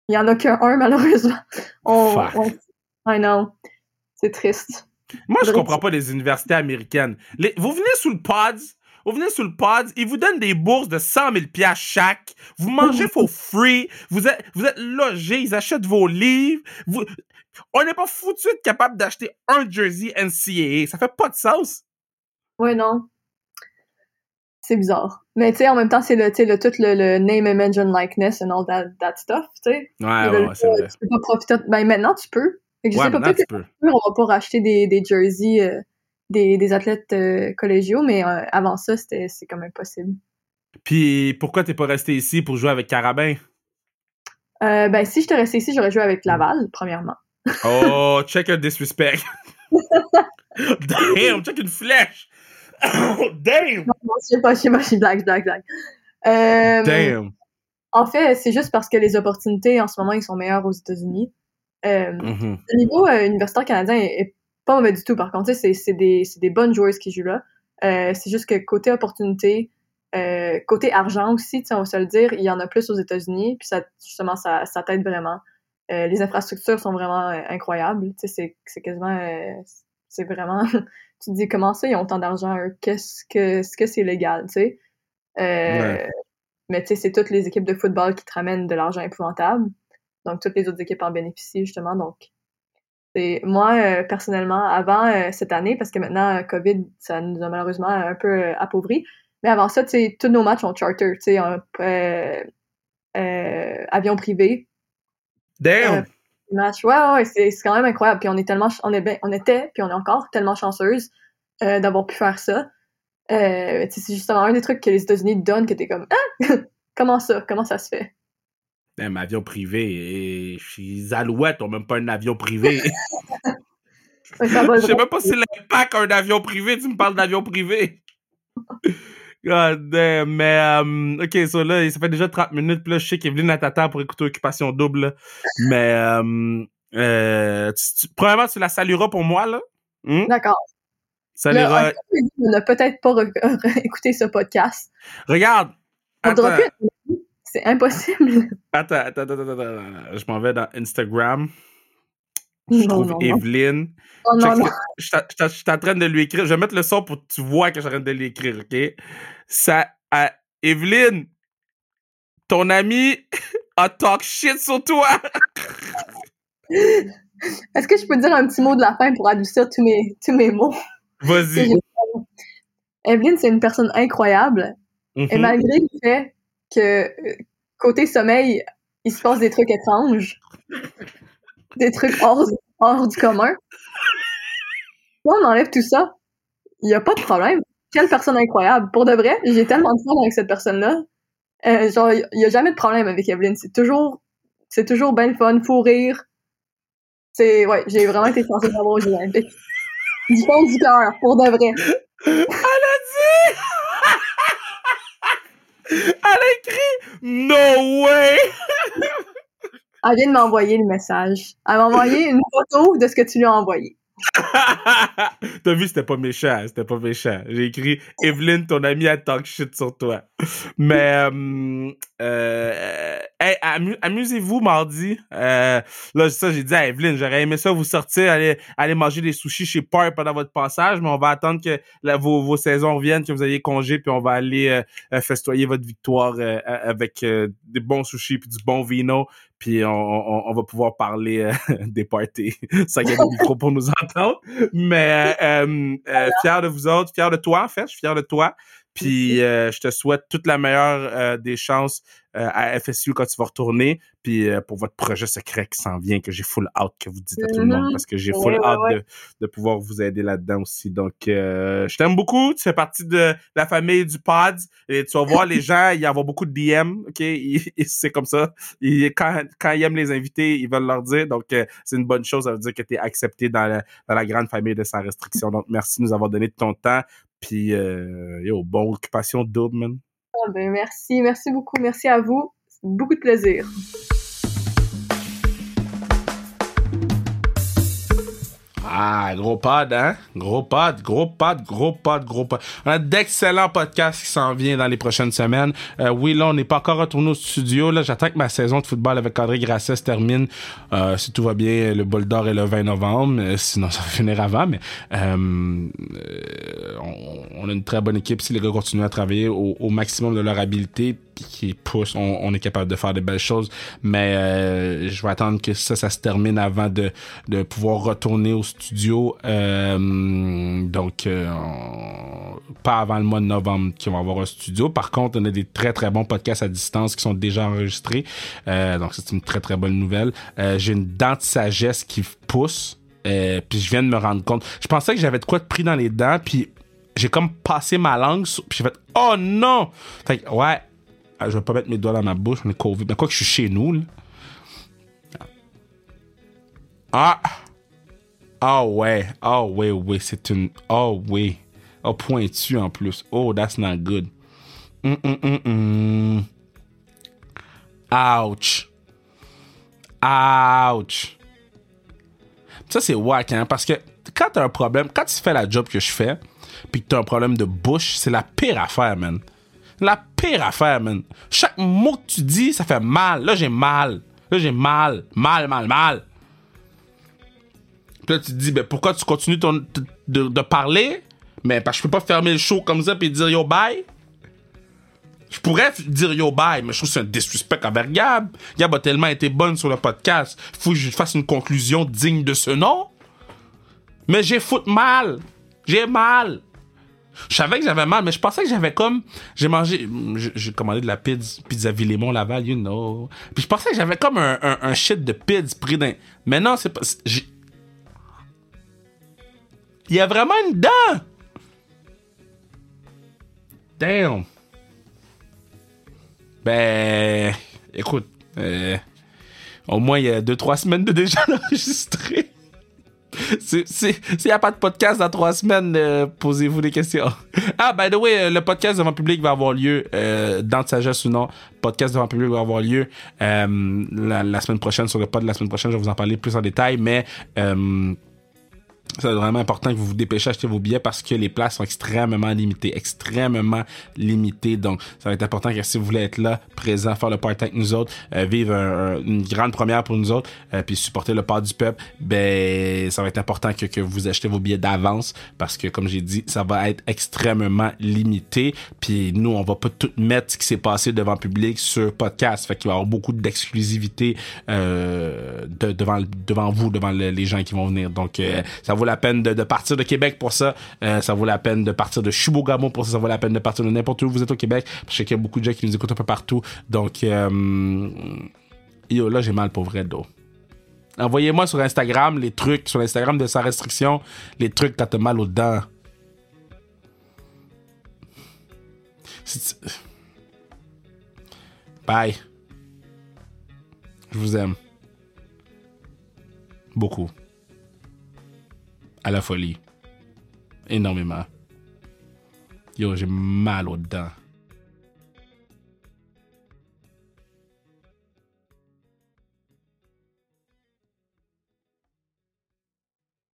Il n'y en a qu'un, malheureusement. Fuck. I know. C'est triste. Moi, je comprends pas les universités américaines. vous venez sous le pods, vous venez sous le pod, ils vous donnent des bourses de 100 000 chaque. Vous mangez for free. Vous êtes, vous êtes logés, ils achètent vos livres. on n'est pas foutu d'être capable d'acheter un jersey NCAA. Ça fait pas de sens. Ouais, non. C'est bizarre. Mais tu sais, en même temps, c'est le, le, tout le, name, image and likeness and all that, that stuff, tu sais. Ouais, ouais, c'est vrai. Tu peux pas profiter. Ben maintenant, tu peux. je sais pas, peut-être on va pas racheter des, des jerseys euh, des, des, athlètes euh, collégiaux, mais euh, avant ça, c'était, c'est quand même possible. Puis pourquoi t'es pas resté ici pour jouer avec Carabin? ben, si j'étais resté ici, j'aurais joué avec Laval, premièrement. oh, check a disrespect. Damn, check une flèche. Damn! Non, je sais pas, je sais pas, je suis blague, blague, blague. Euh, Damn! En fait, c'est juste parce que les opportunités en ce moment, ils sont meilleurs aux États-Unis. Euh, mm-hmm. Le niveau euh, universitaire canadien est, pas mauvais du tout, par contre. C'est des, des bonnes joueuses qui jouent là. c'est juste que côté opportunité, côté argent aussi, on va se le dire, il y en a plus aux États-Unis, puis ça, justement, ça, ça t'aide vraiment. les infrastructures sont vraiment incroyables. C'est quasiment. c'est vraiment. tu te dis comment ça, ils ont tant d'argent, qu'est-ce que ce que c'est légal, tu sais? Euh, mais tu sais, c'est toutes les équipes de football qui te ramènent de l'argent épouvantable. Donc, toutes les autres équipes en bénéficient, justement. Donc, c'est moi, euh, personnellement, avant euh, cette année, parce que maintenant, COVID, ça nous a malheureusement un peu appauvri. Mais avant ça, tu tous nos matchs ont charter, tu sais, avion privé. Damn! match. Ouais, ouais, c'est, quand même incroyable. Puis on est tellement, on, est on était, puis on est encore tellement chanceuse euh, d'avoir pu faire ça. Euh, c'est justement un des trucs que les États-Unis donnent que t'es comme, ah! comment ça? Comment ça se fait? Un avion privé. Et les Alouettes ont même pas un avion privé. Je sais même pas si l'impact un avion privé. Tu me parles d'avion privé. God damn, mais euh, ok, so là, ça fait déjà 30 minutes, puis là, je sais qu'Evelyne t'attend pour écouter Occupation Double, mais euh, euh, premièrement, tu la salueras pour moi, là. Hmm? D'accord. Saluera. On n'a peut-être pas écouté ce podcast. Regarde. C'est impossible. Attends, attends, attends, attends, Je m'en vais dans Instagram. Je trouve Evelyne. Oh, non, non. Je suis en train de lui écrire. Je vais mettre le son pour que tu vois que je suis en train de l'écrire, OK? Ça, Evelyne, ton ami a talk shit sur toi. Est-ce que je peux dire un petit mot de la fin pour adoucir tous mes, tous mes mots? Vas-y. Evelyne, c'est une personne incroyable. Et mm-hmm. malgré le fait que euh, côté sommeil, il se passe des trucs étranges, des trucs hors, hors du commun. Si on enlève tout ça, il n'y a pas de problème. Quelle personne incroyable. Pour de vrai, j'ai tellement de fun avec cette personne-là. Euh, genre, il n'y a jamais de problème avec Evelyn. C'est toujours, c'est toujours bien le fun, fou rire. C'est, ouais, j'ai vraiment été chanceux d'avoir au Olympique. Du fond du cœur, pour de vrai. Elle a dit! Elle a écrit No way! Elle vient de m'envoyer le message. Elle m'a envoyé une photo de ce que tu lui as envoyé. T'as vu, c'était pas méchant, c'était pas méchant. J'ai écrit Evelyne, ton ami a talk shit sur toi. Mais euh, euh, amusez-vous mardi. Euh, là, j'ai dit à Evelyne, j'aurais aimé ça vous sortir, aller, manger des sushis chez Park pendant votre passage, mais on va attendre que vos, vos saisons reviennent, que vous ayez congé, puis on va aller festoyer votre victoire avec des bons sushis puis du bon vino puis on, va pouvoir parler euh, des parties. Ça y a des micros pour nous entendre. Mais euh, euh, fier de vous autres, fier de toi, en fait, je suis fier de toi. Puis euh, je te souhaite toute la meilleure euh, des chances euh, à FSU quand tu vas retourner. Puis pour votre projet secret qui s'en vient, que j'ai full out que vous dites à tout le monde, mm-hmm. parce que j'ai full out De, pouvoir vous aider là-dedans aussi. Donc, je t'aime beaucoup. Tu fais partie de la famille du Pods. Et tu vas voir les gens, il y avoir beaucoup de DM. OK? C'est comme ça. quand, quand ils aiment les invités, ils veulent leur dire. Donc, c'est une bonne chose. Ça veut dire que tu es accepté dans la, dans la grande famille de Sans Restriction. Donc, merci de nous avoir donné de ton temps. Puis, euh, yo, bonne occupation double, man. Ah ben, merci, merci beaucoup. Merci à vous. Beaucoup de plaisir. Ah, gros pod, hein? Gros pod, gros pod, gros pod, gros pod. On a d'excellents podcasts qui s'en viennent dans les prochaines semaines. Euh, oui, là, on n'est pas encore retourné au studio. Là, j'attends que ma saison de football avec André Grasset se termine. Euh, si tout va bien, le bol d'or est le 20 novembre. Euh, sinon, ça va finir avant. Mais on, a une très bonne équipe. Si les gars continuent à travailler au, au maximum de leur habileté, qui pousse, on, est capable de faire des belles choses. Mais euh, je vais attendre que ça, ça se termine avant de, de pouvoir retourner au studio. Euh, donc, euh, pas avant le mois de novembre qu'on va avoir un studio. Par contre, on a des très très bons podcasts à distance qui sont déjà enregistrés. donc, c'est une très très bonne nouvelle. J'ai une dent de sagesse qui pousse. puis je viens de me rendre compte. Je pensais que j'avais de quoi de pris dans les dents, puis j'ai comme passé ma langue, puis j'ai fait oh non. Fait ouais, ah, je vais pas mettre mes doigts dans ma bouche, on COVID. Mais quoi que je suis chez nous, là. Ah! Ah ouais, ah ouais, ouais, c'est une. Oh oui. Oh, pointu en plus. Oh, that's not good. Mm, mm, mm, Ouch. Ouch. Ça, c'est wack, hein, parce que quand t'as un problème, quand tu fais la job que je fais, puis que t'as un problème de bouche, c'est la pire affaire, man. La pire affaire, man. Chaque mot que tu dis, ça fait mal. Là, j'ai mal. Là, j'ai mal. Mal, mal, mal. Puis là, tu te dis, ben, pourquoi tu continues de, parler? Mais parce que je peux pas fermer le show comme ça puis dire yo bye. Je pourrais dire yo bye, mais je trouve que c'est un disrespect envers Gab. Gab a tellement été bonne sur le podcast. Faut que je fasse une conclusion digne de ce nom. Mais j'ai foutu mal. J'ai mal. Je savais que j'avais mal, mais je pensais que j'avais comme. J'ai mangé. J'ai commandé de la pizza, pizza Villemont Laval, you know. Puis je pensais que j'avais comme un, un, shit de pizza pris d'un. Mais non, c'est pas. Il y a vraiment une dent! Damn! Ben. Écoute. Euh, au moins, il y a 2-3 semaines de déjà enregistré. S'il n'y a pas de podcast dans trois semaines, euh, posez-vous des questions. Ah, by the way, euh, le podcast devant public va avoir lieu, euh, dans de sagesse ou non, podcast devant public va avoir lieu euh, la, semaine prochaine, sur le pod de la semaine prochaine, je vais vous en parler plus en détail, mais c'est vraiment important que vous vous dépêchez d'acheter vos billets parce que les places sont extrêmement limitées, extrêmement limitées. Donc, ça va être important que si vous voulez être là, présent, faire le party avec nous autres, euh, vivre une grande première pour nous autres, euh, puis supporter le part du peuple, ben, ça va être important que, que vous achetez vos billets d'avance parce que, comme j'ai dit, ça va être extrêmement limité. Puis nous, on va pas tout mettre ce qui s'est passé devant le public sur podcast. Fait qu'il va y avoir beaucoup d'exclusivité euh, de, devant, devant vous, devant les gens qui vont venir. Donc, ça vaut la peine de, partir de Québec pour ça. Euh, ça vaut la peine de partir de Chibougamau pour ça. Ça vaut la peine de partir de n'importe où vous êtes au Québec. Je sais qu'il y a beaucoup de gens qui nous écoutent un peu partout. Donc, euh, yo, là, j'ai mal pour vrai, d'eau. Envoyez-moi sur Instagram les trucs, sur l'Instagram de sa restriction, les trucs quand t'as mal aux dents. Bye. Je vous aime. Beaucoup à la folie. Énormément. Yo, j'ai mal aux dents.